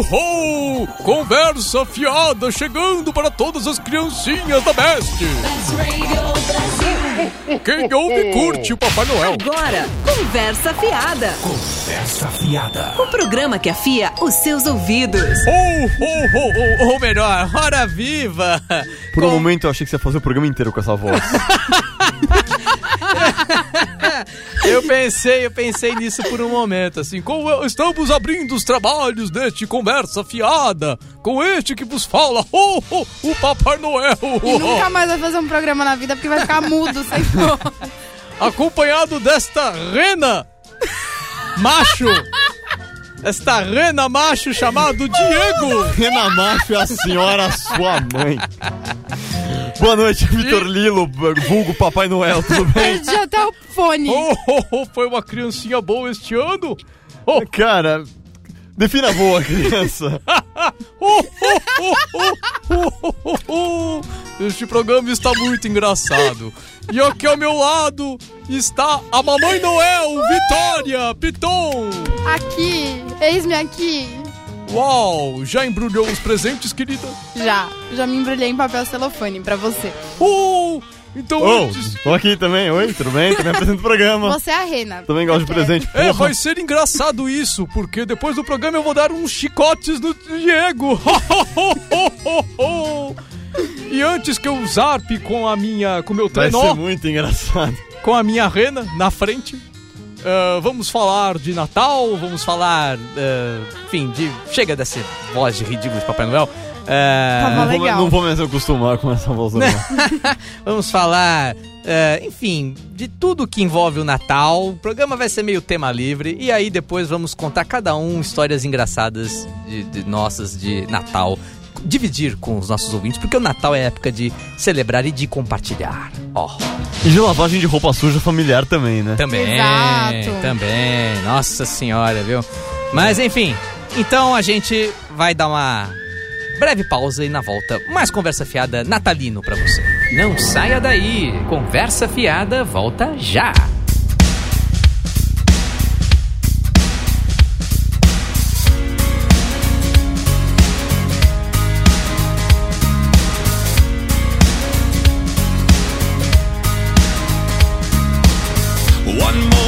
Ho! Conversa fiada chegando para todas as criancinhas da Best. Quem ouve curte o Papai Noel. Agora, Conversa Fiada. Conversa fiada. O programa que afia os seus ouvidos. Ho, ho, ho, ho, ou melhor, hora viva. Por um momento eu achei que você ia fazer o programa inteiro com essa voz. Eu pensei, eu pensei nisso por um momento, assim, como estamos abrindo os trabalhos deste Conversa Fiada, com este que vos fala, ho, ho, o Papai Noel. E nunca mais vai fazer um programa na vida porque vai ficar mudo sem acompanhado desta rena macho. Esta rena macho chamado Diego. Rena Macho é a senhora sua mãe. Boa noite, Vitor Lilo, vulgo Papai Noel, tudo bem? Perdi até o fone. Oh, oh, oh, foi uma criancinha boa este ano. Oh, Cara, defina boa, criança. Este programa está muito engraçado. E aqui ao meu lado está a Mamãe Noel, Vitória Piton. Aqui, eis-me aqui. Uau, já embrulhou os presentes, querida? Já, já me embrulhei em papel celofane pra você. Oh, então Oh, antes... tô aqui também, oi, tudo bem? Também apresento o programa. Você é a Rena. Também gosto de Porque- presente, É, porra. vai ser engraçado isso, porque depois do programa eu vou dar uns chicotes no Diego. e antes que eu zarpe com a minha, com o meu Vai trenó, ser muito engraçado. com a minha rena na frente, ah, vamos falar de Natal, vamos falar, ah, enfim, de chega dessa voz de ridículo de Papai Noel. Tá bom. Não vou, legal. não vou mais me acostumar com essa voz. Vamos falar, é, enfim, de tudo que envolve o Natal. O programa vai ser meio tema livre. E aí depois vamos contar cada um histórias engraçadas de, de nossas de Natal. Dividir com os nossos ouvintes, porque o Natal é época de celebrar e de compartilhar. Ó, E de lavagem de roupa suja familiar também, né? também, Exato. também. Nossa senhora, viu? Mas enfim, então a gente vai dar uma breve pausa e na volta mais conversa fiada natalino pra você. Não saia daí. Conversa fiada volta já. One more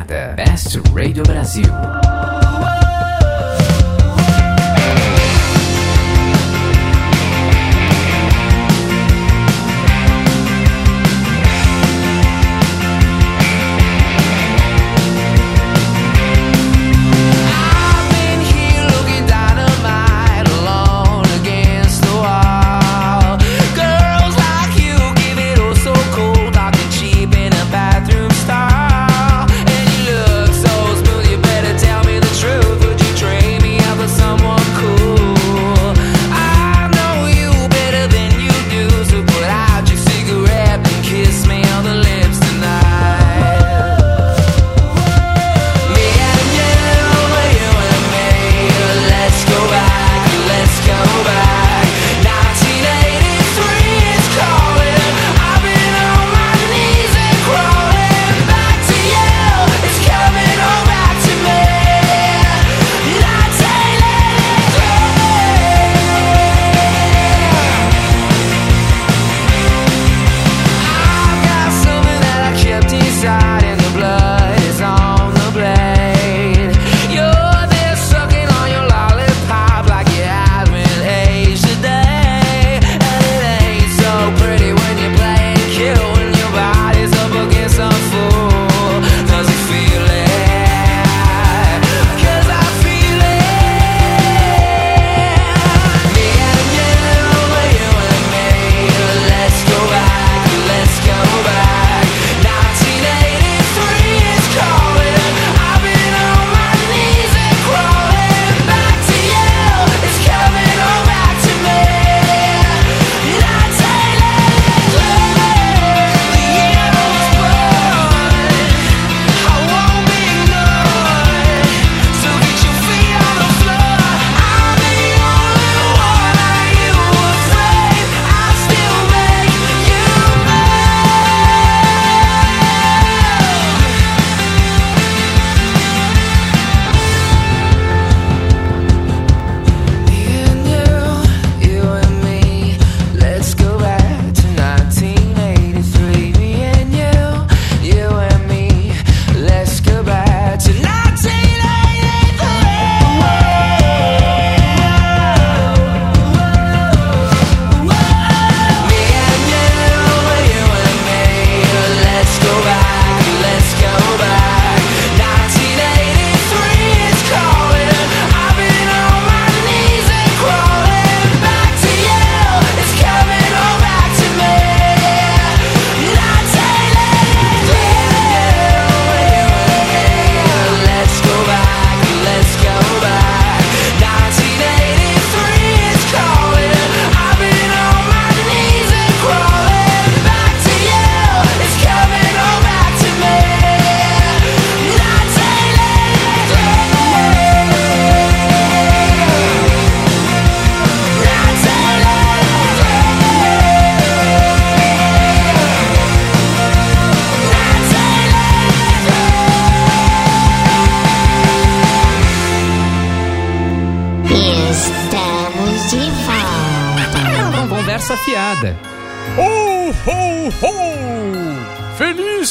Afiada. Best Radio Brasil.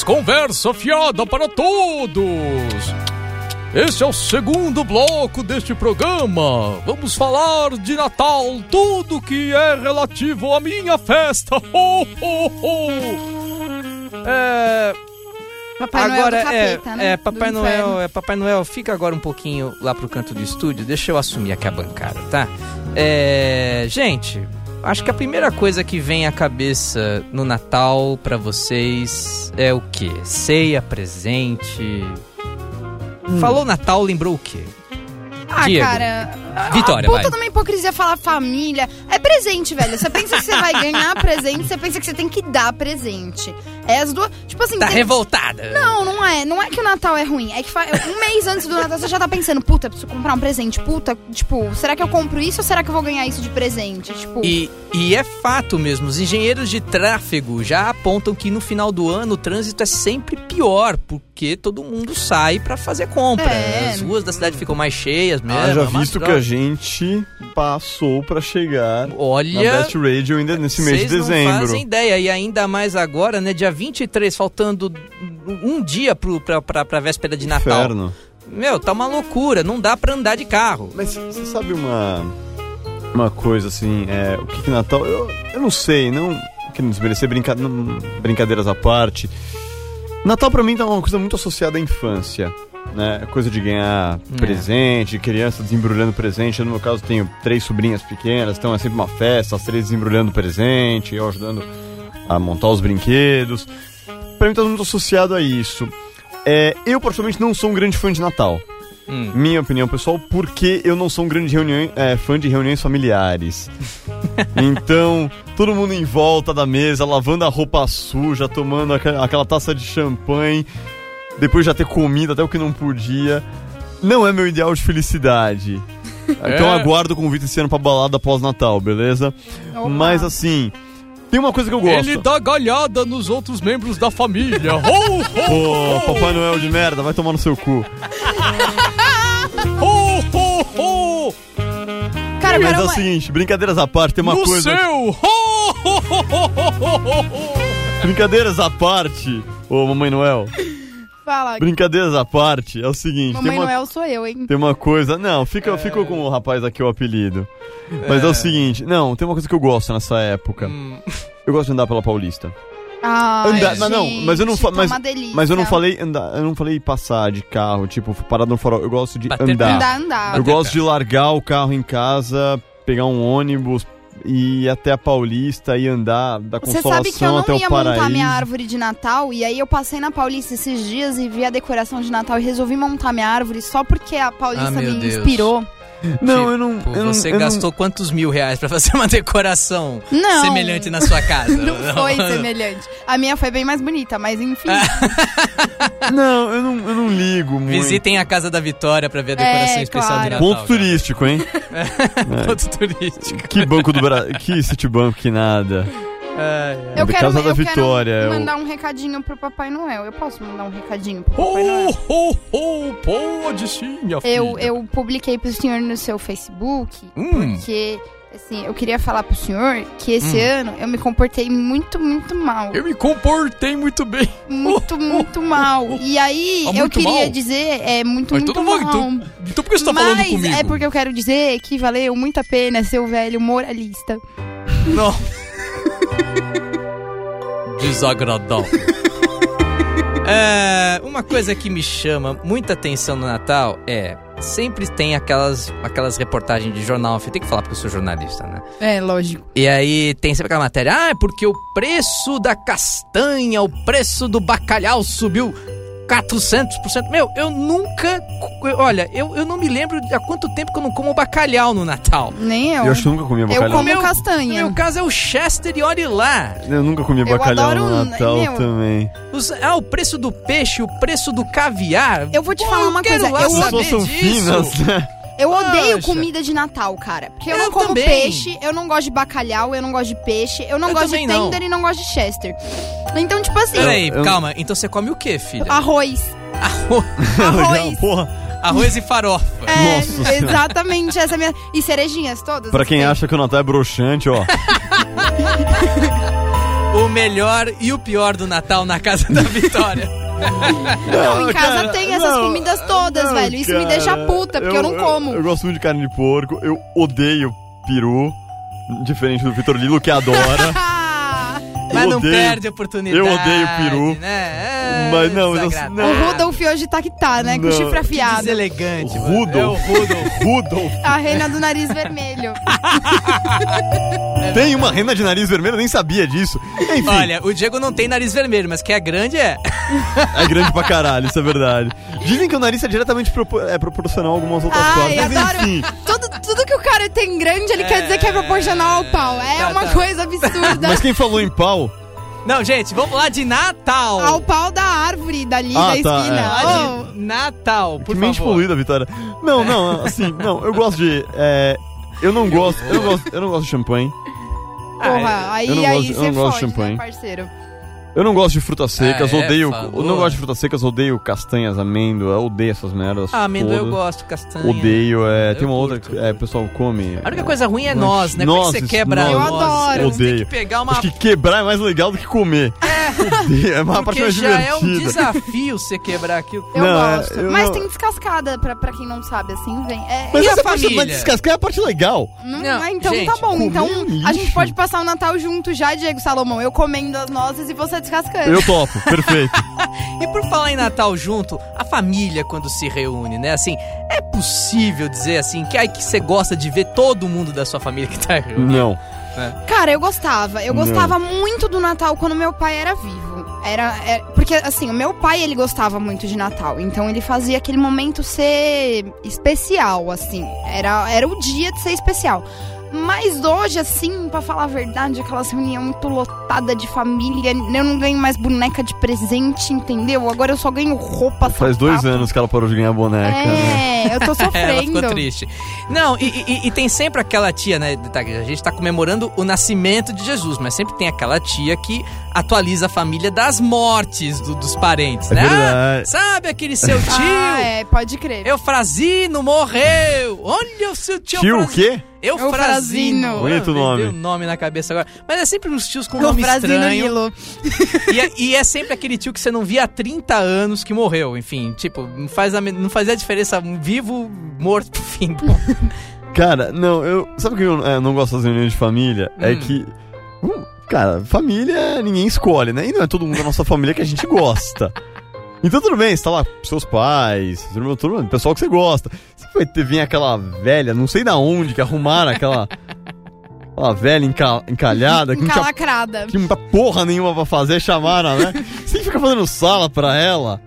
Conversa fiada para todos! Este é o segundo bloco deste programa. Vamos falar de Natal, tudo que é relativo à minha festa. Ho, ho, ho! É, Papai Noel agora do capeta, é, né? é Do Papai inferno. Noel, é Papai Noel, fica agora um pouquinho lá pro canto do estúdio, deixa eu assumir aqui a bancada, tá? É, gente, acho que a primeira coisa que vem à cabeça no Natal pra vocês é o quê? Ceia, presente. Falou Natal, lembrou o quê? Ah, Diego. cara. Vitória, a puta vai. de uma hipocrisia falar família. É presente, velho. Você pensa que você vai ganhar presente, você pensa que você tem que dar presente. É as duas. Tipo assim. Tá tem- revoltada. Não, não é. Não é que o Natal é ruim. É que fa- um mês antes do Natal você já tá pensando, puta, preciso comprar um presente. Puta, tipo, será que eu compro isso ou será que eu vou ganhar isso de presente? Tipo. E, e é fato mesmo, os engenheiros de tráfego já apontam que no final do ano o trânsito é sempre pior, porque todo mundo sai pra fazer compra. É. As ruas da cidade ficam mais cheias mesmo. Haja é uma visto que a gente passou pra chegar na Olha, Best Radio ainda nesse mês de vocês não dezembro. fazem ideia. E ainda mais agora, né, dia 23, faltando um dia pra, pra véspera de Natal. Inferno. Meu, tá uma loucura, não dá pra andar de carro. Mas você sabe uma uma coisa assim, é, o que que Natal, eu, eu não sei, não querendo desmerecer brinca, não- brincadeiras à parte. Natal pra mim tá uma coisa muito associada à infância, né? Coisa de ganhar É. presente, criança desembrulhando presente. Eu, no meu caso tenho três sobrinhas pequenas, então é sempre uma festa, as três desembrulhando presente, eu ajudando a montar os brinquedos. Pra mim tá muito associado a isso. É, eu, particularmente, não sou um grande fã de Natal. Hum. Minha opinião pessoal, porque eu não sou um grande reunião, é, fã de reuniões familiares. então, todo mundo em volta da mesa, lavando a roupa suja, tomando aquela taça de champanhe, depois de já ter comido até o que não podia. Não é meu ideal de felicidade. Então É. aguardo o convite esse ano pra balada pós-Natal, beleza? Opa. Mas assim, tem uma coisa que eu gosto. dá galhada nos outros membros da família. Ho, Pô, Papai Noel de merda, vai tomar no seu cu. ho, ho, ho, Cara, Mas é o seguinte, brincadeiras à parte, tem uma no coisa. seu. Ho, ho, ho, ho, ho, ho. Brincadeiras à parte, ô Mamãe Noel. Fala, Brincadeiras à parte, é o seguinte, Mamãe tem uma, Noel sou eu, hein? tem uma coisa. Não, fica, fica com o rapaz aqui o apelido. Mas é. o seguinte, não, tem uma coisa que eu gosto nessa época. Hum, Eu gosto de andar pela Paulista. Ah, Andar, mas não, mas eu não fa- tá mas, uma delícia. mas eu não falei andar, eu não falei passar de carro, tipo, parar no farol. Eu gosto de Bater andar. Andar, andar. Eu Bater gosto de largar o carro em casa, pegar um ônibus e ir até a Paulista e andar da Você Consolação sabe que eu até não ia Paraíso. montar minha árvore de Natal e aí eu passei na Paulista esses dias e vi a decoração de Natal e resolvi montar minha árvore só porque a Paulista Ah, me Deus. inspirou. Não, eu não. Eu não- você eu não- gastou quantos mil reais pra fazer uma decoração Não. semelhante na sua casa? Não foi semelhante. A minha foi bem mais bonita, mas enfim. Não, eu não, eu não ligo muito. Visitem a casa da Vitória pra ver a decoração É, especial de claro. Natal. Ponto turístico, hein? cara. Ponto turístico. Que banco do Brasil. Que Citibank, que nada. Ai, ai. Eu da quero, Casa da eu Vitória, quero eu- mandar um recadinho pro Papai Noel. Eu posso mandar um recadinho pro Papai Noel? Ho, ho, ho, pode sim, minha Eu, filha. eu publiquei pro senhor no seu Facebook, Hum. porque, assim, eu queria falar pro senhor que esse Hum. ano eu me comportei muito, muito mal. Eu me comportei muito bem. Muito, muito mal. E aí, Ah, eu queria mal? dizer, é muito, Mas muito mal. então, então por que você tá Mas falando comigo? é porque eu quero dizer que valeu muito a pena ser o velho moralista. Não. Desagradável. É, uma coisa que me chama muita atenção no Natal é. Sempre tem aquelas, aquelas reportagens de jornal. Eu tenho que falar porque eu sou jornalista, né? É, lógico. E aí tem sempre aquela matéria. Ah, é porque o preço da castanha, o preço do bacalhau subiu 400%. Meu, eu nunca. Olha, eu, eu não me lembro de há quanto tempo que eu não como bacalhau no Natal. Nem eu. Eu acho que eu nunca comia Eu bacalhau. como Meu- No castanha. meu caso é o Chester e olhe lá. Eu nunca comia Eu bacalhau adoro no Natal meu. também. Os- ah, o preço do peixe, o preço do caviar. Eu vou te Pô, falar uma coisa, eu As saber pessoas são disso. finas, né? Eu odeio Poxa. comida de Natal, cara. Porque eu, Eu não como também. peixe, eu não gosto de bacalhau, eu não gosto de peixe, eu não Eu gosto de também não. tender e não gosto de chester. Então, tipo assim, Peraí, Eu- calma. Então você come o quê, filha? arroz. Arroz, Arroz. Porra, arroz e farofa. É, Nossa exatamente essa é a minha. E cerejinhas todas. pra quem tem. acha que o Natal é broxante, ó. O melhor e o pior do Natal na casa da Vitória. Não, em casa cara, tem essas não, comidas todas, não, velho. Isso me cara. deixa puta, porque eu, não como. Eu, gosto muito de carne de porco, eu odeio peru, diferente do Vitor Lilo, que adora. Mas não odeio- perde a oportunidade. eu odeio peru. Né? É Mas não, eu- não. O Rudolf hoje tá que tá, né? Com o chifre afiado. Deselegante. mano. Rudolf. É o Rudolf. Rudolf. A reina do nariz vermelho. Tem uma rena de nariz vermelho, eu nem sabia disso. Enfim, Olha, o Diego não tem nariz vermelho, mas que é grande é. é grande pra caralho, isso é verdade. Dizem que o nariz é diretamente propo- é proporcional a algumas outras Ai, coisas, mas adoro. enfim. Tudo, tudo que o cara tem grande, ele quer dizer que é proporcional ao pau. É Tá, uma tá. coisa absurda. Mas quem falou em pau, Não, gente, vamos lá de Natal. Ao pau da árvore dali Ah, da tá, esquina. é. Oh, de Natal, por que mente favor. poluída, Vitória. Não, não, assim, não, eu gosto de. é, eu não gosto, eu não gosto, eu não gosto de champanhe. porra, aí, eu não aí gosto- eu você não gosto de foge, champanhe. né, parceiro? Eu não gosto de frutas secas, Ah, é? odeio. Falou. Eu não gosto de frutas secas, odeio castanhas, amêndoa, eu odeio essas merdas. Ah, amendoim eu todas. gosto, castanha. Odeio, é. Eu tem uma outra curto. que é, o pessoal come. A única coisa ruim é nós, né? Como é que você nozes, quebra nozes. Eu nozes? adoro. Você tem Odeio. que pegar uma Acho que quebrar é mais legal do que comer. Odeio, É, uma parte mais já é um divertida. desafio você quebrar aquilo. Eu Não, é, gosto. eu Mas não- tem descascada, pra, pra quem não sabe, assim, vem. É, Mas E a essa parte família? mas descascar é a parte legal. não, Não, ah, então gente, tá bom. Então é a gente pode passar o Natal junto já, Diego Salomão. Eu comendo as nozes e você descascando. Eu topo, perfeito. E por falar em Natal junto, a família quando se reúne, né? Assim, é possível dizer assim que aí que você gosta de ver todo mundo da sua família que tá reunido? Não. Cara, eu gostava. Eu Não. gostava muito do Natal quando meu pai era vivo. Era, é- porque assim, o meu pai ele gostava muito de Natal, então ele fazia aquele momento ser especial, assim. Era, era o dia de ser especial. Mas hoje, assim, pra falar a verdade, aquelas reuniões muito lotadas de família, eu não ganho mais boneca de presente, entendeu? Agora eu só ganho roupa, Faz dois sapato. anos que ela parou de ganhar boneca, né? É, eu tô Ela sofrendo. ficou triste. Não, e, e- e tem sempre aquela tia, né? A gente tá comemorando o nascimento de Jesus, mas sempre tem aquela tia que atualiza a família das mortes do- dos parentes, É né? Ah, verdade. sabe aquele seu tio? Ah, é, pode crer. Eufrazino morreu! Olha o seu tio Tio o Eufrazino. quê? Eufrazino. Bonito Ah, nome. O nome na cabeça agora. Mas é sempre uns tios com O nome estranho. Nilo. E é, e é sempre aquele tio que você não via há 30 anos que morreu. Enfim, tipo, não, faz a, não fazia diferença vivo, morto, enfim. bom. Cara, não, eu. Sabe o que eu é, não gosto das reuniões de família? É Hum. que. hum, cara, família ninguém escolhe, né? E não é todo mundo da nossa família que a gente gosta. Então tudo bem, você tá lá com seus pais, todo mundo, pessoal que você gosta. Você vai ter vir aquela velha, não sei da onde, que arrumaram aquela. Aquela velha enca- encalhada, que não tinha Encalacrada. que não dá porra nenhuma pra fazer, chamaram, né? Você fica fazendo sala pra ela.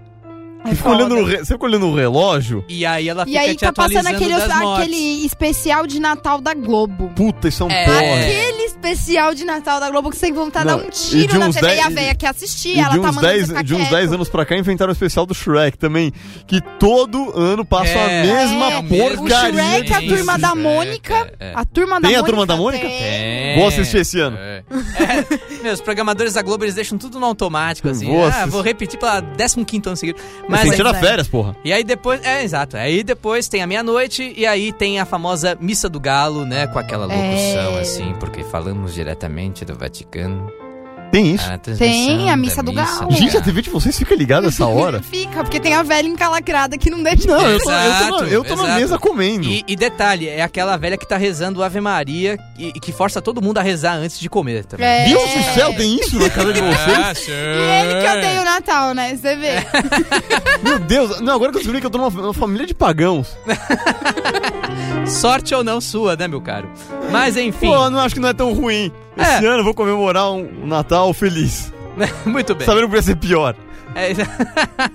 É Você fica, olhando no re- você fica olhando no relógio. E aí ela E fica aí te tá passando atualizando aquele, das mortes. aquele especial de Natal da Globo. Puta, isso é um É. porre. Aquele especial de Natal da Globo que você tem vontade de Não, dar um e tiro na uns TV e a dez- véia quer assistir, E ela de tá uns, mandando 10, você ficar de uns quieto. 10 anos pra cá inventaram o especial do Shrek também. Que todo ano passa É, a mesma É, porcaria. O Shrek, a turma da Shrek, Mônica. é, é. A turma da Tem a Mônica. turma da Mônica? Tem. É. Vou assistir esse ano. É. É, Meu, os programadores da Globo, eles deixam tudo no automático, assim. Vou ah, assistir. vou repetir pela 15 ano seguido. Mas Mas aí- tirar férias, porra. E aí depois, é, exato. Aí depois tem a meia-noite e aí tem a famosa Missa do Galo, né? Com aquela locução, É. assim, porque falamos diretamente do Vaticano. Tem isso. Tem a Missa do Galo. Gente, a TV de vocês fica ligada essa hora? Fica, porque tem a velha encalacrada que não deixa. Não, eu tô, eu tô na, Exato, eu tô na exato. mesa comendo. E, e detalhe, é aquela velha que tá rezando Ave Maria e, e que força todo mundo a rezar antes de comer também. É. Deus do céu, tem isso na casa de vocês? E ele que odeia o Natal, né? Você vê. Meu Deus, não, agora que eu descobri que eu tô numa, numa família de pagãos. Sorte ou não sua, né, meu caro? Mas enfim, Pô, eu não acho que não é tão ruim. Esse É. ano eu vou comemorar um Natal feliz. muito bem. Sabendo que vai ser pior. É,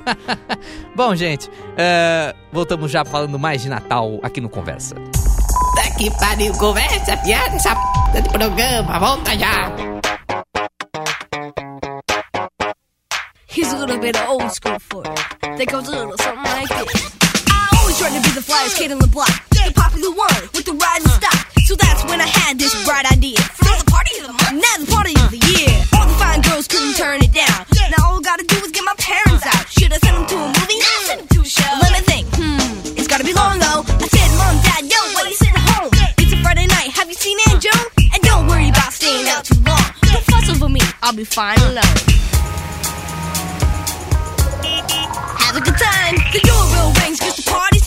Bom, gente, é, voltamos já falando mais de Natal aqui no Conversa. Tá que pariu, conversa, piada, essa p de programa, volta já. Here's a little bit of old school for. That goes a little something like this. Tried to be the flyest kid on the block, the popular one with the rising stock. So that's when I had this bright idea. For the party of the month, now the party of the year. All the fine girls couldn't turn it down. Now all I gotta do is get my parents out. Should I send them to a movie? Send them to a show. Let me think. Hmm, it's gotta be long though. I said, Mom, Dad, yo, why you sitting home? It's a Friday night. Have you seen Aunt Joan? And don't worry about staying out too long. Don't fuss over me. I'll be fine alone. Have a good time. The doorbell rings cause the party's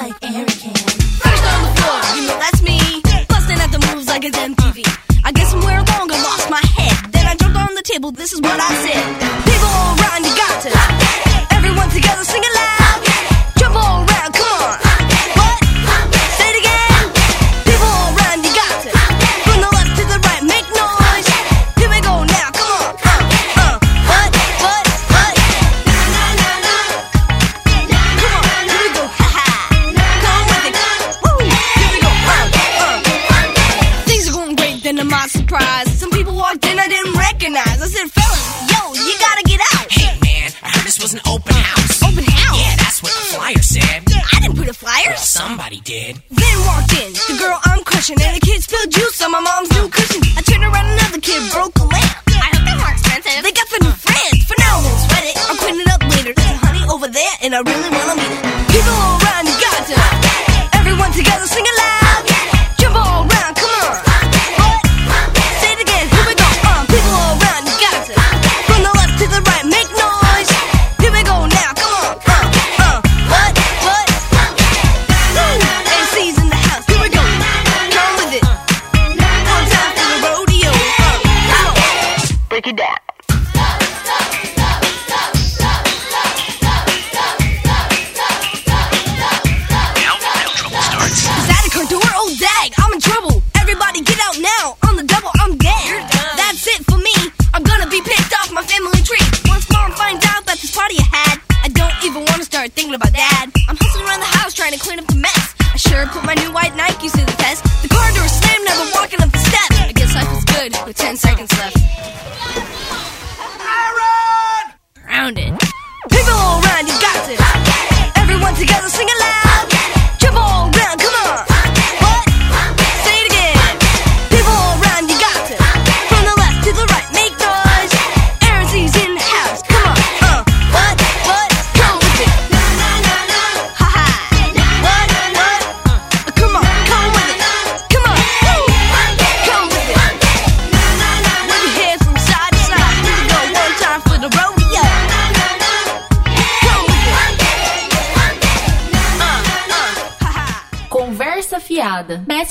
like Eric can? First on the floor, you know that's me. Busting at the moves like it's MTV. I guess somewhere along I lost my head. Then I jumped on the table, this is what I said. People around, you got to.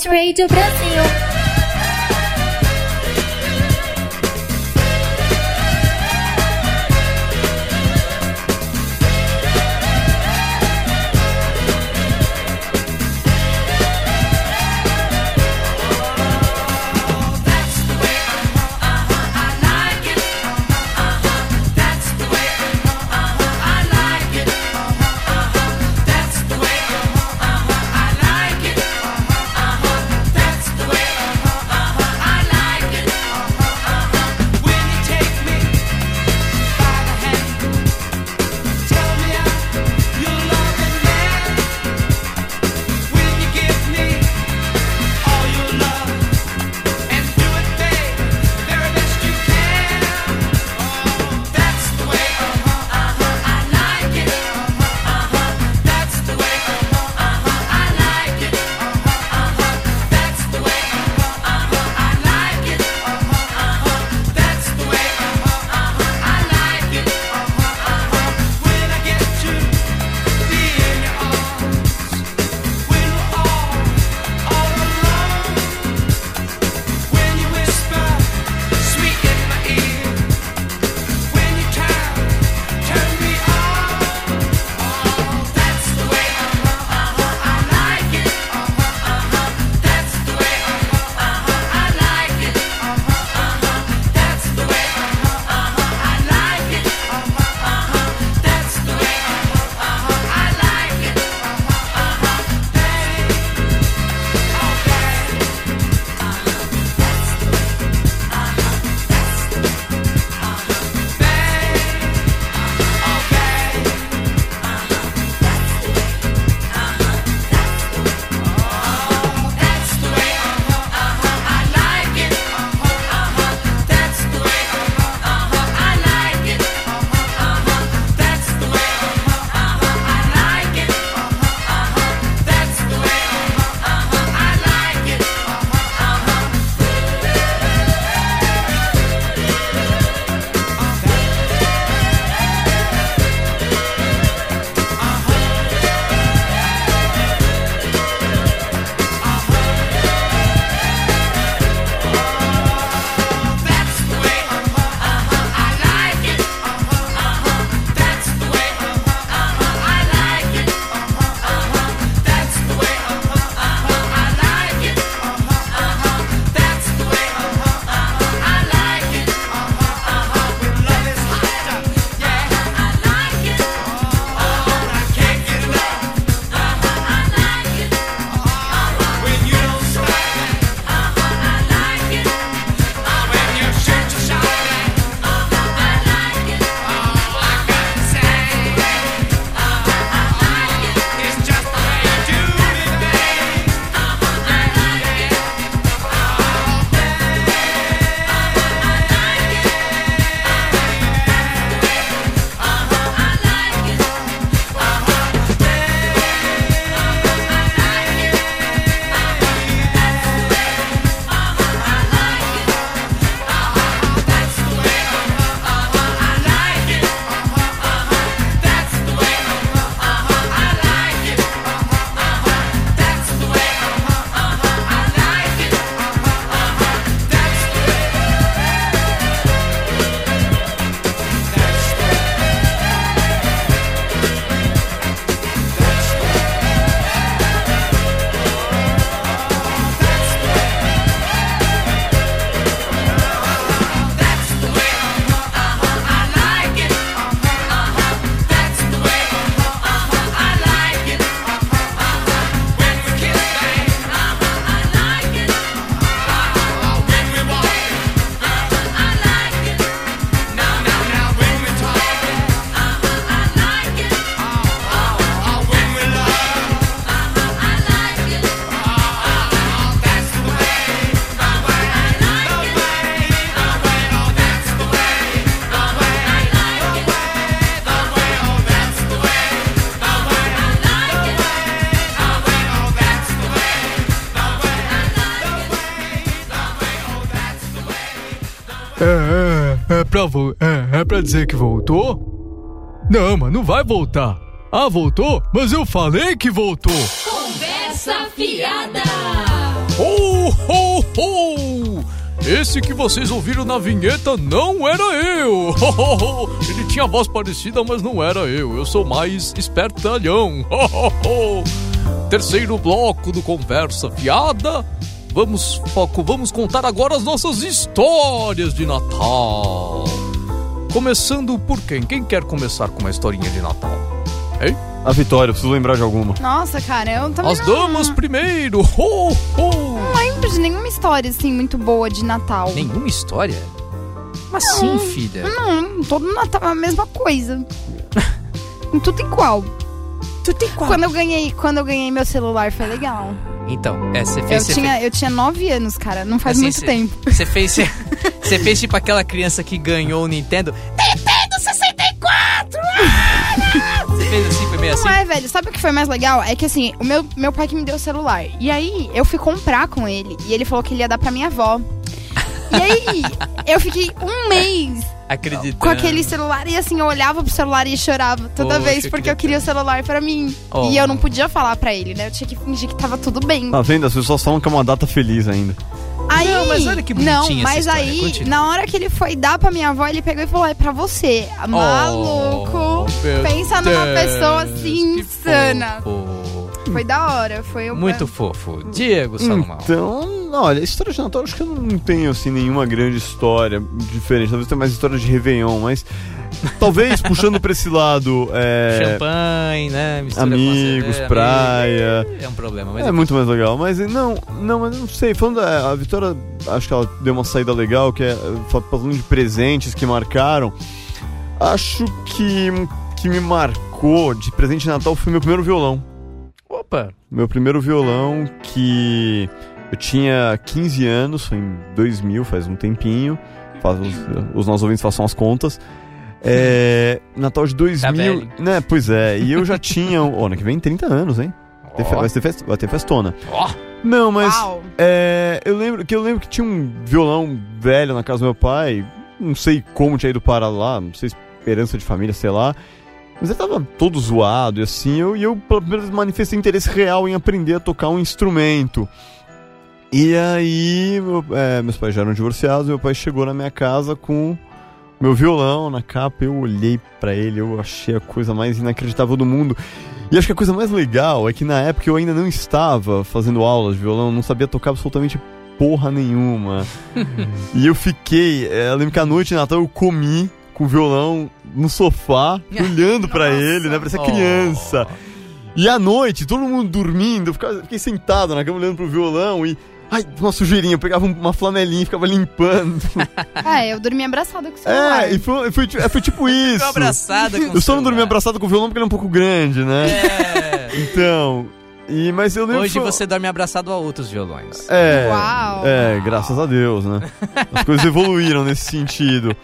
Fiada. Best Radio Brasil. É, é, é é, pra dizer que voltou? Não, mas não vai voltar. Ah, voltou? Mas eu falei que voltou. Conversa fiada. Ho, ho, ho! Esse que vocês ouviram na vinheta não era eu! Ho, ho, ho! Ele tinha voz parecida, mas não era eu. Eu sou mais espertalhão. Terceiro bloco do Conversa Fiada. Vamos, foco, vamos contar agora as nossas histórias de Natal. Começando por quem? Quem quer começar com uma historinha de Natal? Hein? A Vitória, preciso lembrar de alguma. Nossa, cara, eu também As não, damas primeiro! Ho, ho! não lembro de nenhuma história, assim, muito boa de Natal. Nenhuma história? Mas sim, filha. Não, todo Natal é a mesma coisa. Tudo igual. Tudo igual. Quando eu ganhei, quando eu ganhei meu celular foi legal. Então, é, você Eu fez... você tinha, eu tinha nove anos, cara. Não faz Assim, muito cê- tempo. Você fez, você fez tipo aquela criança que ganhou o Nintendo. Nintendo 64! Ah! Você fez assim, foi meio assim? Não é, velho. Sabe o que foi mais legal? É que assim, o meu, meu pai que me deu o celular. E aí, eu fui comprar com ele. E ele falou que ele ia dar pra minha avó. E aí, eu fiquei um mês Acreditando. com aquele celular. E assim, eu olhava pro celular e chorava toda Poxa, vez que porque eu queria o celular pra mim. Oh. E eu não podia falar pra ele, né? Eu tinha que fingir que tava tudo bem. Tá vendo? As pessoas falam que é uma data feliz ainda. Aí, Não, mas olha que Não, bonitinha mas aí, continua. na hora que ele foi dar pra minha avó, ele pegou e falou: é pra você. Maluco. meu Pensa numa Deus, pessoa assim, Que insana. fofo. Foi da hora. Foi o Muito fofo. Diego Salomão. Então, olha, história de Natal, acho que eu não tenho, assim, nenhuma grande história diferente. Talvez tenha mais história de Réveillon, mas... Talvez, puxando pra esse lado, é... Champanhe, né? Mistura Amigos, cerveja, praia... É um problema, mas É muito mais legal, mas não, não, mas não sei. Falando da a Vitória, acho que ela deu uma saída legal, que é fa- falando de presentes que marcaram. Acho que que me marcou de presente de Natal foi meu primeiro violão. Opa! Meu primeiro violão que eu tinha 15 anos, foi em 2000, faz um tempinho. Faz os, os nossos ouvintes façam as contas. É, Natal de 2000, Tá né? Pois é. E eu já tinha, ó, ano que vem 30 anos, hein? Ó. Vai ter, fest, vai ter festona. Ó. Não, mas é, eu lembro que eu lembro que tinha um violão velho na casa do meu pai. Não sei como tinha ido parar lá, não sei se esperança de família, sei lá. Mas ele tava todo zoado e assim, eu, e eu pela primeira vez manifestei interesse real em aprender a tocar um instrumento. E aí, meu- é, meus pais já eram divorciados, meu pai chegou na minha casa com meu violão na capa, eu olhei pra ele, eu achei a coisa mais inacreditável do mundo. E acho que a coisa mais legal é que na época eu ainda não estava fazendo aulas de violão, não sabia tocar absolutamente porra nenhuma. e eu fiquei, é, eu lembro que à noite de Natal eu comi com o violão no sofá, olhando pra ele, né, parecia criança. E à noite, todo mundo dormindo, eu fiquei sentado na cama olhando pro violão e. Ai, uma sujeirinha, eu pegava um- uma flanelinha e ficava limpando. É, eu dormi abraçada com o celular. É, e foi, foi, ti- é, foi tipo isso. Ficou abraçada com Eu só não dormi celular. abraçado com o violão porque ele é um pouco grande, né? É. Então. E, mas eu lembro Hoje que foi- você dorme abraçado a outros violões. É, Uau. é, graças a Deus, né? As coisas evoluíram nesse sentido.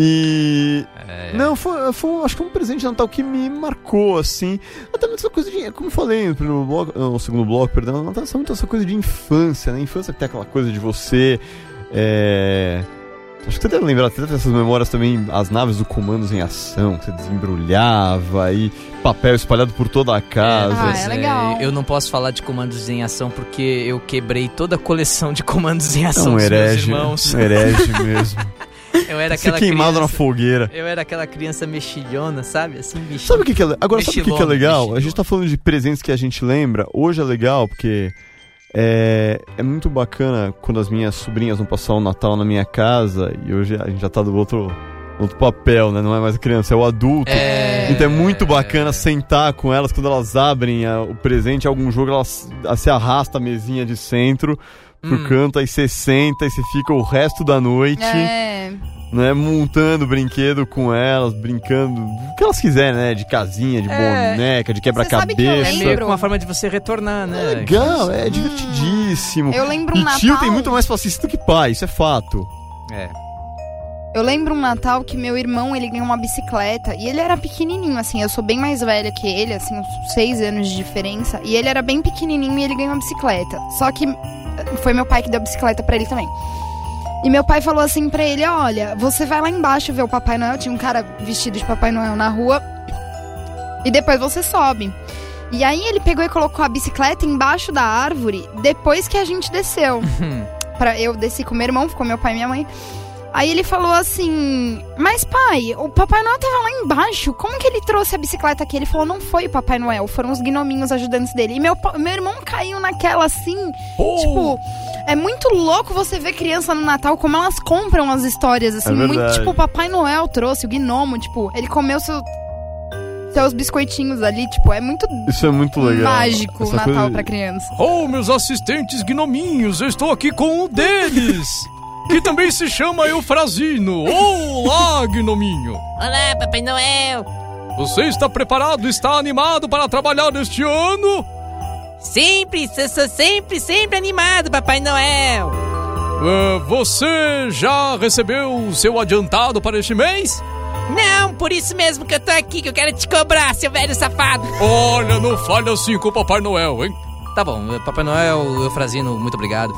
E. É. Não, foi, foi, um- acho que foi um presente de Natal que me marcou, assim. Até muito essa coisa de. Como eu falei no primeiro bloco, no segundo bloco, perdão, Natal é muito essa coisa de infância, né? Infância que tem aquela coisa de você. É. Acho que você deve lembrar, você deve ter essas memórias também, as naves do Comandos em Ação, que você desembrulhava e papel espalhado por toda a casa. Ah, é legal. Eu não posso falar de comandos em ação porque eu quebrei toda a coleção de comandos em É ação um dos meus irmãos. um herege mesmo. Eu era aquela queimado na criança, fogueira. Eu era aquela criança mexilhona, sabe? Assim, mexilhona. Sabe o que, que é Agora, sabe o que, que é Mexilhona, legal? A gente tá falando de presentes que a gente lembra. Hoje é legal porque é, é muito bacana quando as minhas sobrinhas vão passar o Natal na minha casa e hoje a gente já tá do outro, outro papel, né? Não é mais a criança, é o adulto. É... Então é muito bacana sentar com elas quando elas abrem a- o presente, algum jogo, elas a- se arrasta a mesinha de centro pro Hum. canto, aí você senta e você fica o resto da noite É. né, montando brinquedo com elas, brincando o que elas quiserem, né, de casinha, de É. boneca, de Você sabe que eu É quebra-cabeça. lembro? meio que uma forma de você retornar, né? Legal, é divertidíssimo. Eu lembro um e Natal. tio tem muito mais fascista do que pai, isso é fato. É. Eu lembro um Natal que meu irmão, ele ganhou uma bicicleta. E ele era pequenininho, assim. Eu sou bem mais velha que ele, assim, uns seis anos de diferença. E ele era bem pequenininho e ele ganhou uma bicicleta. Só que foi meu pai que deu a bicicleta pra ele também. E meu pai falou assim pra ele: Olha, você vai lá embaixo ver o Papai Noel. Tinha um cara vestido de Papai Noel na rua. E depois você sobe. E aí ele pegou e colocou a bicicleta embaixo da árvore depois que a gente desceu. Pra, eu desci com meu irmão, ficou meu pai e minha mãe. Aí ele falou assim: Mas pai, o Papai Noel tava lá embaixo. Como que ele trouxe a bicicleta aqui? Ele falou: Não foi o Papai Noel, foram os gnominhos ajudantes dele. E meu, meu irmão caiu naquela assim. Tipo, é muito louco você ver criança no Natal, como elas compram as histórias, assim. É muito, tipo, o Papai Noel trouxe, o gnomo, tipo, ele comeu seu, seus biscoitinhos ali. Tipo, é muito Isso é muito legal. mágico o Natal coisa- pra criança. Oh, meus assistentes gnominhos, eu estou aqui com um deles, que também se chama Eufrazino. Olá, gnominho. Olá, Papai Noel. Você está preparado, está animado para trabalhar neste ano? Sempre, sou, sempre, sempre animado, Papai Noel. Ah, você já recebeu o seu adiantado para este mês? Não, por isso mesmo que eu tô aqui, que eu quero te cobrar, seu velho safado. Olha, não fale assim com o Papai Noel, hein? Tá bom, Papai Noel, Eufrazino, muito obrigado.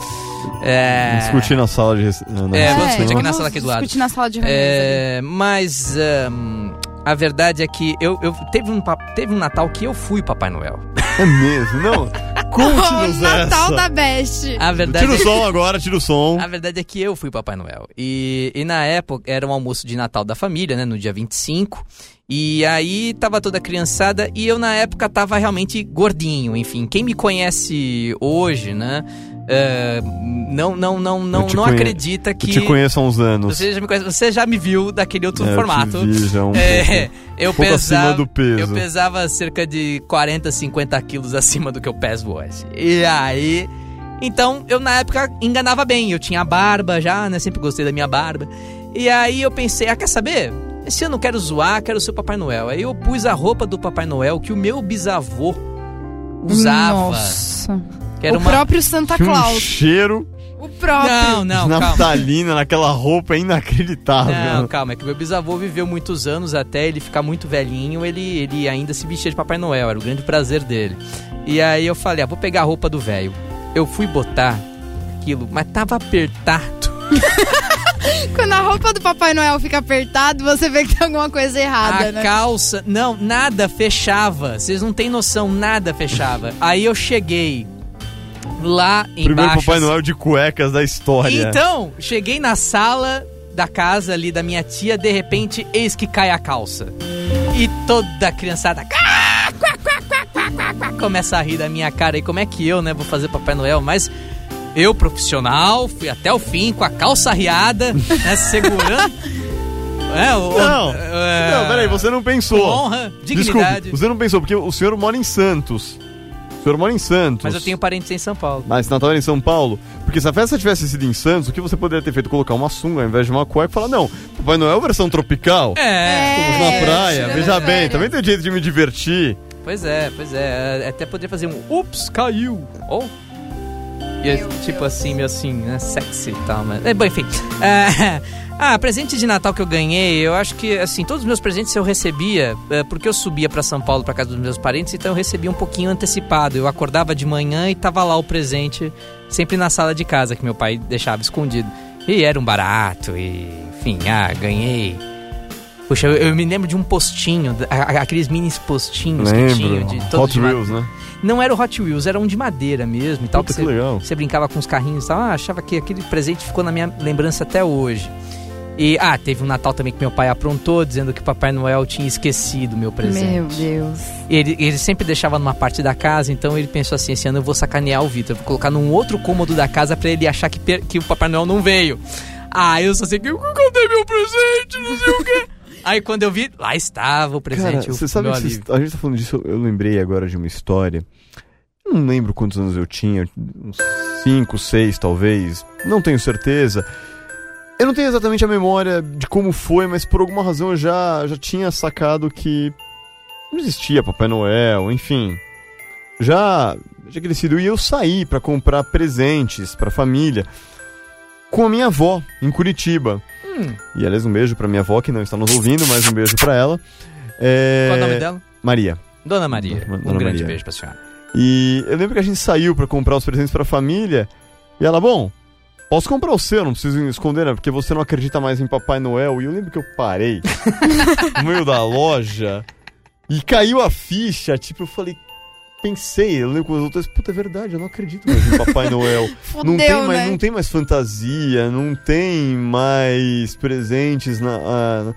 É... Discutir na sala de. É, vamos discutir aqui na sala aqui do lado. discutir na sala de É, mas ahn, a verdade é que eu, eu teve, um, teve um Natal que eu fui Papai Noel. É mesmo, não. O Conte-nos Natal essa. da Best. A verdade, Tira o é, som agora, tira o som. a verdade é que eu fui Papai Noel. E, e na época era um almoço de Natal da família, né? No dia 25. E aí tava toda criançada e eu na época tava realmente gordinho. Enfim, quem me conhece hoje, né? é, não, não, não, não, não conhe- acredita que. Eu te conheço há uns anos. Você já me conhece, você já me viu daquele outro É, eu formato. vi já um É, pouco. eu um pouco pesava, acima do peso. Eu pesava cerca de 40, 50 quilos acima do que eu peso hoje. E aí. Então, eu na época enganava bem. Eu tinha barba já, né? Sempre gostei da minha barba. E aí eu pensei, ah, quer saber? Esse ano eu quero zoar, quero ser o Papai Noel. Aí eu pus a roupa do Papai Noel que o meu bisavô usava. Nossa. Que era o uma... próprio Santa Tinha um Claus. cheiro O próprio. Não, não, calma. naftalina naquela roupa é inacreditável. Não, calma, é que meu bisavô viveu muitos anos até ele ficar muito velhinho, ele, ele ainda se vestia de Papai Noel, era o grande prazer dele. E aí eu falei, ah, vou pegar a roupa do velho. Eu fui botar aquilo, mas tava apertado. Quando a roupa do Papai Noel fica apertado, você vê que tem alguma coisa errada, a né? calça, não, nada fechava. Vocês não têm noção, nada fechava. Aí eu cheguei lá Primeiro embaixo. Papai Noel de cuecas da história. Então, cheguei na sala da casa ali da minha tia, de repente, eis que cai a calça. E toda a criançada começa a rir da minha cara. E como é que eu, né, vou fazer Papai Noel? Mas eu, profissional, fui até o fim com a calça arriada, né, segurando. É, o, Não, é, não, peraí, você não pensou. com honra, dignidade. Desculpe, você não pensou, porque o senhor mora em Santos. O senhor mora em Santos. Mas eu tenho parentes em São Paulo. Mas Natal era em São Paulo. Porque se a festa tivesse sido em Santos, o que você poderia ter feito? Colocar uma sunga ao invés de uma cueca e falar, não, Papai Noel versão tropical. É, Estamos na praia, tirando veja bem, também tem jeito de me divertir. Pois é, pois é. Até poderia fazer um ups, caiu. Ou. E é, tipo assim, meio assim, né? Sexy e tal, mas. É, bom, enfim. É, ah, presente de Natal que eu ganhei, eu acho que, assim, todos os meus presentes eu recebia, porque eu subia pra São Paulo pra casa dos meus parentes, então eu recebia um pouquinho antecipado. Eu acordava de manhã e tava lá o presente, sempre na sala de casa, que meu pai deixava escondido. E era um barato, e. Enfim, ah, ganhei. Puxa, eu, eu me lembro de um postinho, aqueles mini postinhos que tinham Lembro. de todos Hot Wheels, né? não era o Hot Wheels, era um de madeira mesmo e tal. Puta, que que você, legal. você brincava com os carrinhos e tal. Ah, achava que aquele presente ficou na minha lembrança até hoje. E, ah, teve um Natal também que meu pai aprontou, dizendo que o Papai Noel tinha esquecido meu presente. Meu Deus. Ele, ele sempre deixava numa parte da casa, então ele pensou assim: esse ano eu vou sacanear o Vitor, vou colocar num outro cômodo da casa pra ele achar que, que o Papai Noel não veio. Ah, eu só sei que eu cadê meu presente, não sei o quê. Aí quando eu vi, lá estava o presente, Cara, você sabe que a gente tá falando disso, eu lembrei agora de uma história. Eu Não lembro quantos anos eu tinha, uns 5, 6 talvez, não tenho certeza. Eu não tenho exatamente a memória de como foi, mas por alguma razão eu já, já tinha sacado que não existia Papai Noel, enfim. Já já crescido e eu saí pra comprar presentes pra família com a minha avó em Curitiba. Hum, E aliás, um beijo pra minha avó que não está nos ouvindo, mas um beijo pra ela. É... qual é o nome dela? Maria. Dona Maria. Dona um grande Maria. beijo pra senhora. E eu lembro que a gente saiu pra comprar os presentes pra família. E ela, bom, Posso comprar o seu, não preciso esconder, né? Porque você não acredita mais em Papai Noel. E eu lembro que eu parei no meio da loja e caiu a ficha. Tipo, eu falei, pensei, eu lembro com os outros, puta, é verdade, eu não acredito mais em Papai Noel. não, tem Fudeu, mais, né? não tem mais fantasia, não tem mais presentes na. ah,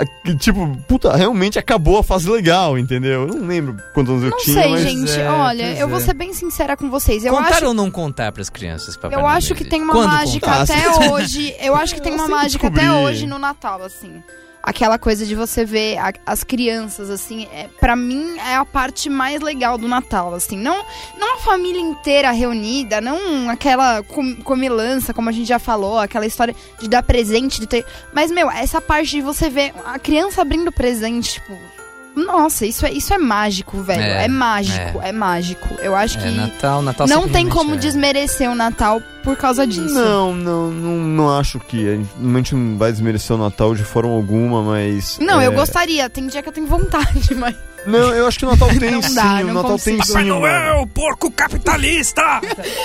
ah, que, tipo, puta, realmente acabou a fase legal, entendeu? Eu não lembro quantos anos eu Não tinha, sei, mas. gente. é, Olha, eu vou é. ser bem sincera com vocês. Eu contar acho ou não contar pras crianças? Papai Eu Noel acho que existe? tem uma Quando mágica contar? até Ah, hoje. Eu acho que tem uma mágica até hoje no Natal, assim. Aquela coisa de você ver a- as crianças, assim, é, para mim é a parte mais legal do Natal, assim. Não, não a família inteira reunida, não aquela com- comilança, como a gente já falou, aquela história de dar presente, de ter. Mas, meu, essa parte de você ver a criança abrindo presente, tipo. Nossa, isso é, isso é mágico, velho. É, É, mágico, é. mágico. Eu acho É, que Natal, Natal não tem como é. desmerecer o Natal por causa disso. Não, não, não, não acho que. A gente, a gente não vai desmerecer o Natal de forma alguma, mas. Não, é, eu gostaria. Tem dia que eu tenho vontade, mas. Não, eu acho que o Natal tem Não sim. dá, o Natal tem consigo. sim. Papai Noel, porco capitalista!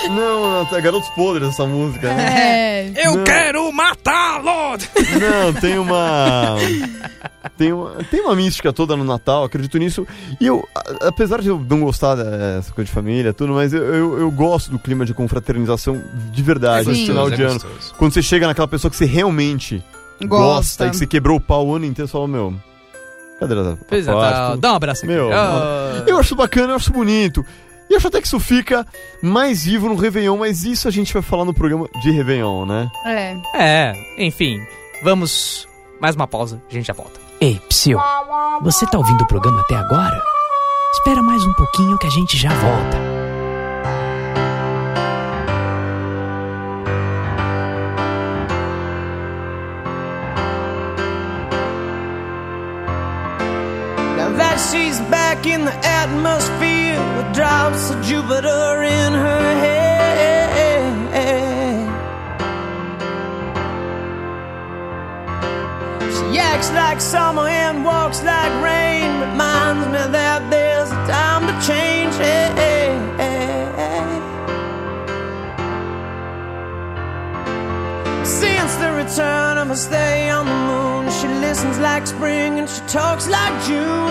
Não, Natal- é Garotos Podres essa música, né? É. Eu Não. quero matá-lo! Não, tem uma. Tem uma, tem uma mística toda no Natal, acredito nisso. E eu, a- apesar de eu não gostar dessa coisa de família, tudo, mas eu, eu, eu gosto do clima de confraternização de verdade, no final de ano. Quando você chega naquela pessoa que você realmente gosta, Gosta. e que você quebrou o pau o ano inteiro, você fala, meu. Cadê a Feliz parte, Natal. tudo? Dá um abraço aqui. Meu, Ah. Eu acho bacana, eu acho bonito. E eu acho até que isso fica mais vivo no Réveillon, mas isso a gente vai falar no programa de Réveillon, né? É. É, enfim. Vamos. Mais uma pausa, a gente já volta. Ei, Psyu, você tá ouvindo o programa até agora? Espera mais um pouquinho que a gente já volta. She's back in the atmosphere with drops of Jupiter in her head. Acts like summer and walks like rain. Reminds me that there's a time to change. Since the return of her stay on the moon, she listens like spring and she talks like June.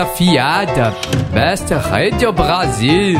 Fiada, Best Radio Brasil.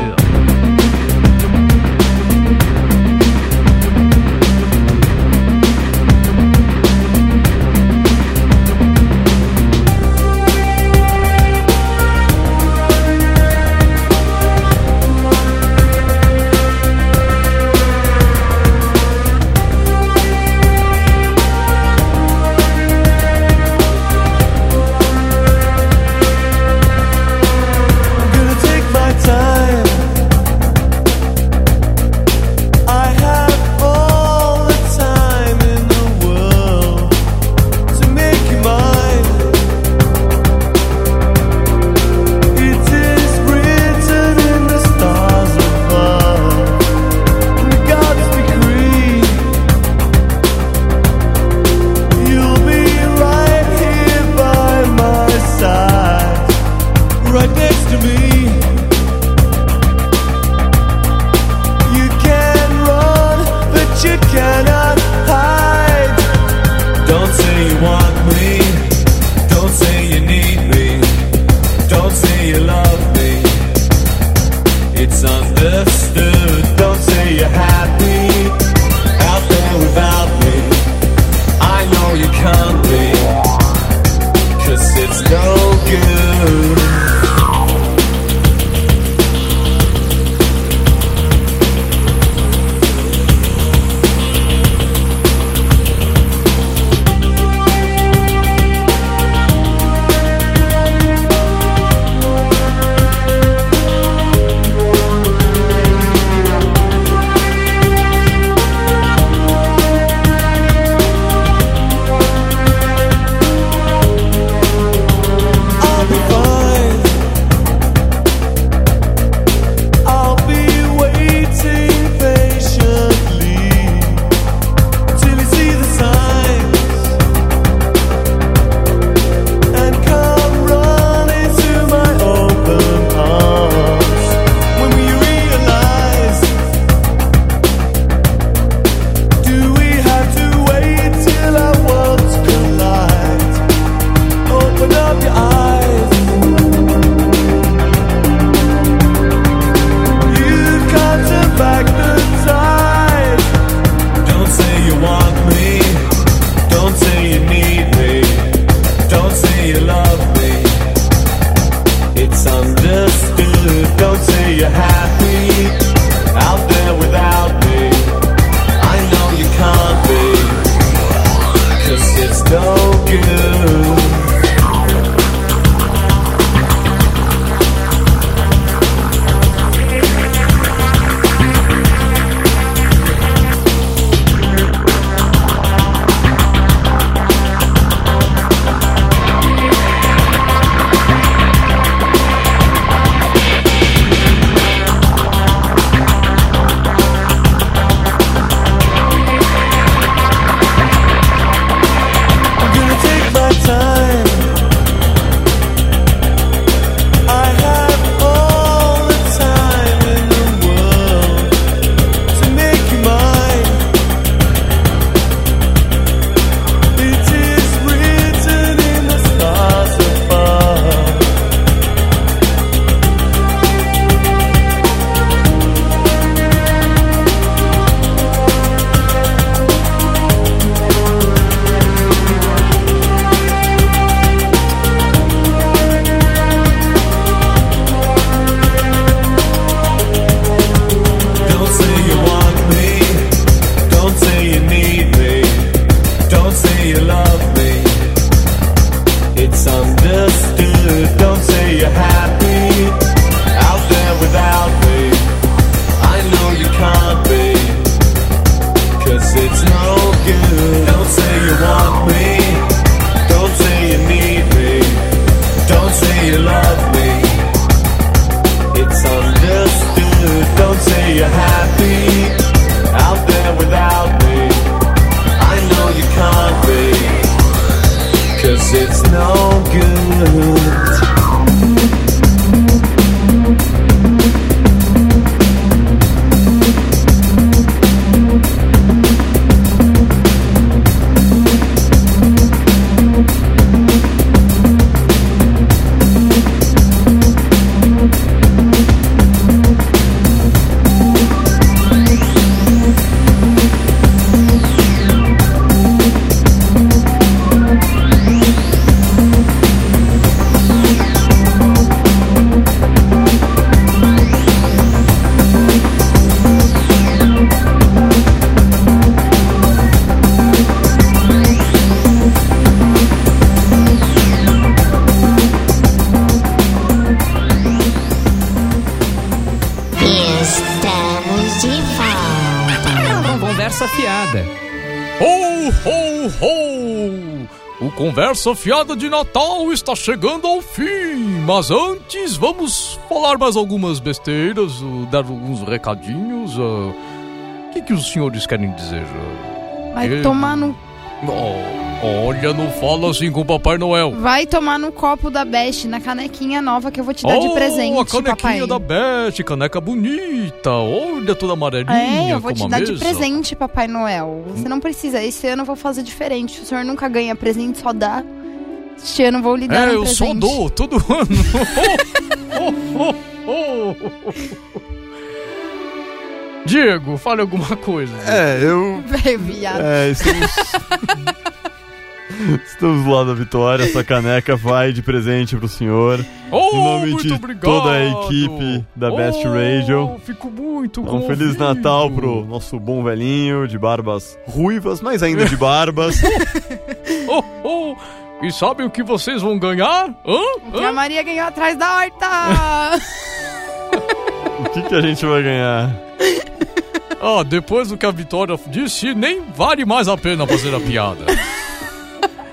Conversa fiada. Ho, ho, ho! O Conversa Fiada de Natal está chegando ao fim, mas antes vamos falar mais algumas besteiras, uh, dar alguns recadinhos. O que, que os senhores querem dizer? Vai Eh, tomar no. Oh, olha, não fala assim com o Papai Noel. Vai tomar no copo da Best, na canequinha nova que eu vou te dar de Oh, presente, a canequinha papai. da Beth, caneca bonita. Olha, toda amarelinha, É, eu vou te dar de mesa. presente, Papai Noel. Você não precisa. Esse ano eu vou fazer diferente. O senhor nunca ganha presente, só dá. Este ano eu vou lhe dar É, um eu presente. só dou todo ano. Oh, oh, oh. Diego, fale alguma coisa. É, eu. Velho viado. É, estamos. Estamos lado da Vitória, essa caneca vai de presente pro senhor. Oh, em nome muito de obrigado. toda a equipe da Best Oh, Radio. Fico muito Um Feliz. Natal pro nosso bom velhinho de barbas ruivas, mas ainda de barbas. Oh, oh. E sabem o que vocês vão ganhar? Hã? Que a Maria ganhou atrás da horta. o que, que a gente vai ganhar? Ah, depois do que a Vitória disse, nem vale mais a pena fazer a piada.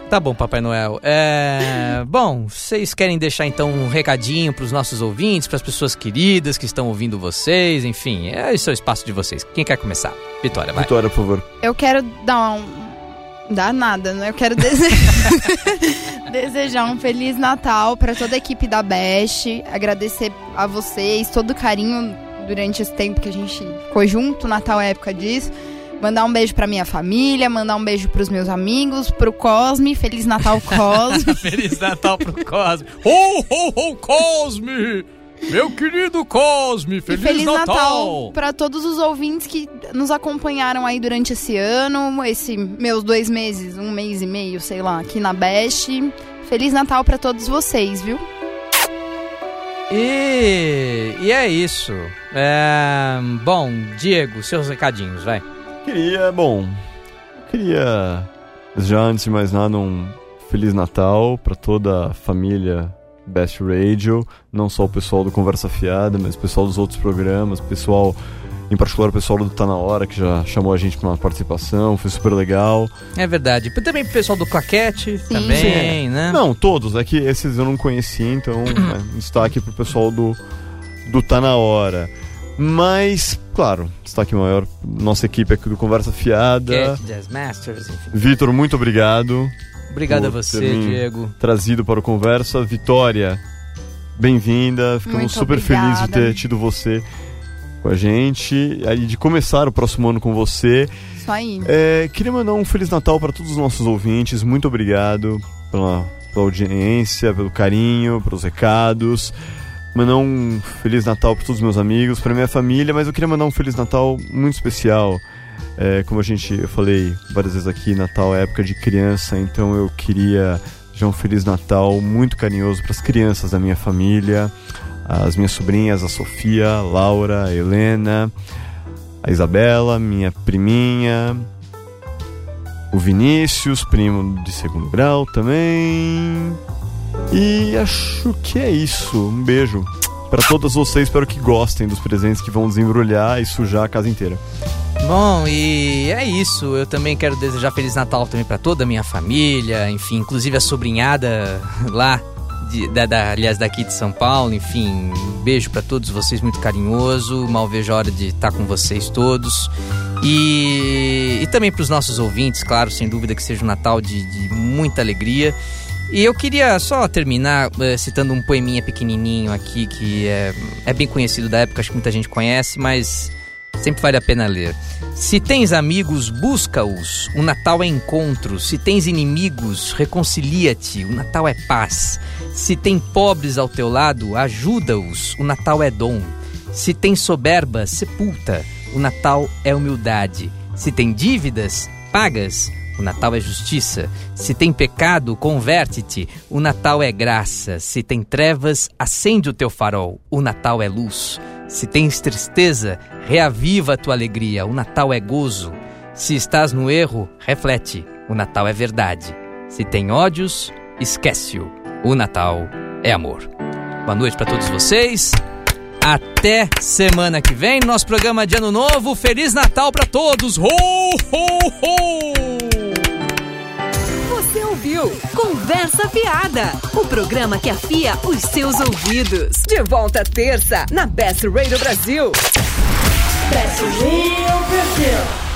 Tá bom, Papai Noel. É. Bom, vocês querem deixar então um recadinho pros nossos ouvintes, pras pessoas queridas que estão ouvindo vocês, enfim, é esse é o espaço de vocês. Quem quer começar? Vitória, vai. Vitória, por favor. Eu quero dar um. Dar nada, né? Eu quero dese- desejar um Feliz Natal pra toda a equipe da Best. Agradecer a vocês, todo o carinho durante esse tempo que a gente ficou junto. Natal é época disso. Mandar um beijo pra minha família, mandar um beijo pros meus amigos, pro Cosme. Feliz Natal, Cosme. Feliz Natal pro Cosme. Ho, ho, ho, Cosme! Meu querido Cosme, E Feliz, Feliz Natal, Natal! pra todos os ouvintes que nos acompanharam aí durante esse ano, esse meus dois meses, um mês e meio, sei lá, aqui na Best. Feliz Natal pra todos vocês, viu? E, e é isso. É, bom, Diego, seus recadinhos, vai. Queria, bom, queria desejar antes de mais nada um Feliz Natal pra toda a família Best Radio, não só o pessoal do Conversa Fiada, mas o pessoal dos outros programas, pessoal, em particular o pessoal do Tá Na Hora, que já chamou a gente pra uma participação, foi super legal. É verdade. Também pro pessoal do Claquete, também, Sim. né? Não, todos, é que esses eu não conhecia, então né, destaque pro pessoal do, do Tá Na Hora. Mas, claro, destaque maior, nossa equipe aqui do Conversa Fiada. Vitor, muito obrigado. Obrigado a você, Diego. Trazido para o Conversa. Vitória, bem-vinda. Ficamos Muito super obrigada. felizes de ter tido você com a gente e de começar o próximo ano com você. Isso aí. É, queria mandar um Feliz Natal para todos os nossos ouvintes. Muito obrigado pela, pela audiência, pelo carinho, pelos recados. Mandar um Feliz Natal para todos os meus amigos, para minha família, mas eu queria mandar um Feliz Natal muito especial. É, como a gente, eu falei várias vezes aqui, Natal é época de criança, então eu queria já um Feliz Natal muito carinhoso para as crianças da minha família, as minhas sobrinhas, a Sofia, a Laura, a Helena, a Isabela, minha priminha, o Vinícius, primo de segundo grau também. E acho que é isso. Um beijo para todas vocês. Espero que gostem dos presentes que vão desembrulhar e sujar a casa inteira. Bom, e é isso. Eu também quero desejar Feliz Natal também pra toda a minha família, enfim, inclusive a sobrinhada lá, de- da, da- aliás, daqui de São Paulo, enfim, um beijo pra todos vocês, muito carinhoso. Mal vejo a hora de estar com vocês todos. E, e também pros nossos ouvintes, claro, sem dúvida que seja um Natal de, de muita alegria. E eu queria só terminar eh, citando um poeminha pequenininho aqui que é, é bem conhecido da época, acho que muita gente conhece, mas sempre vale a pena ler. Se tens amigos, busca-os. O Natal é encontro. Se tens inimigos, reconcilia-te. O Natal é paz. Se tem pobres ao teu lado, ajuda-os. O Natal é dom. Se tem soberba, sepulta. O Natal é humildade. Se tem dívidas, pagas. O Natal é justiça. Se tem pecado, converte-te. O Natal é graça. Se tem trevas, acende o teu farol. O Natal é luz. Se tens tristeza, reaviva a tua alegria. O Natal é gozo. Se estás no erro, reflete. O Natal é verdade. Se tem ódios, esquece-o. O Natal é amor. Boa noite para todos vocês. Até semana que vem, nosso programa de Ano Novo. Feliz Natal para todos. Ho, ho, ho! Ouviu Conversa Fiada, o programa que afia os seus ouvidos. De volta terça na Best Radio Brasil. Best Radio Brasil.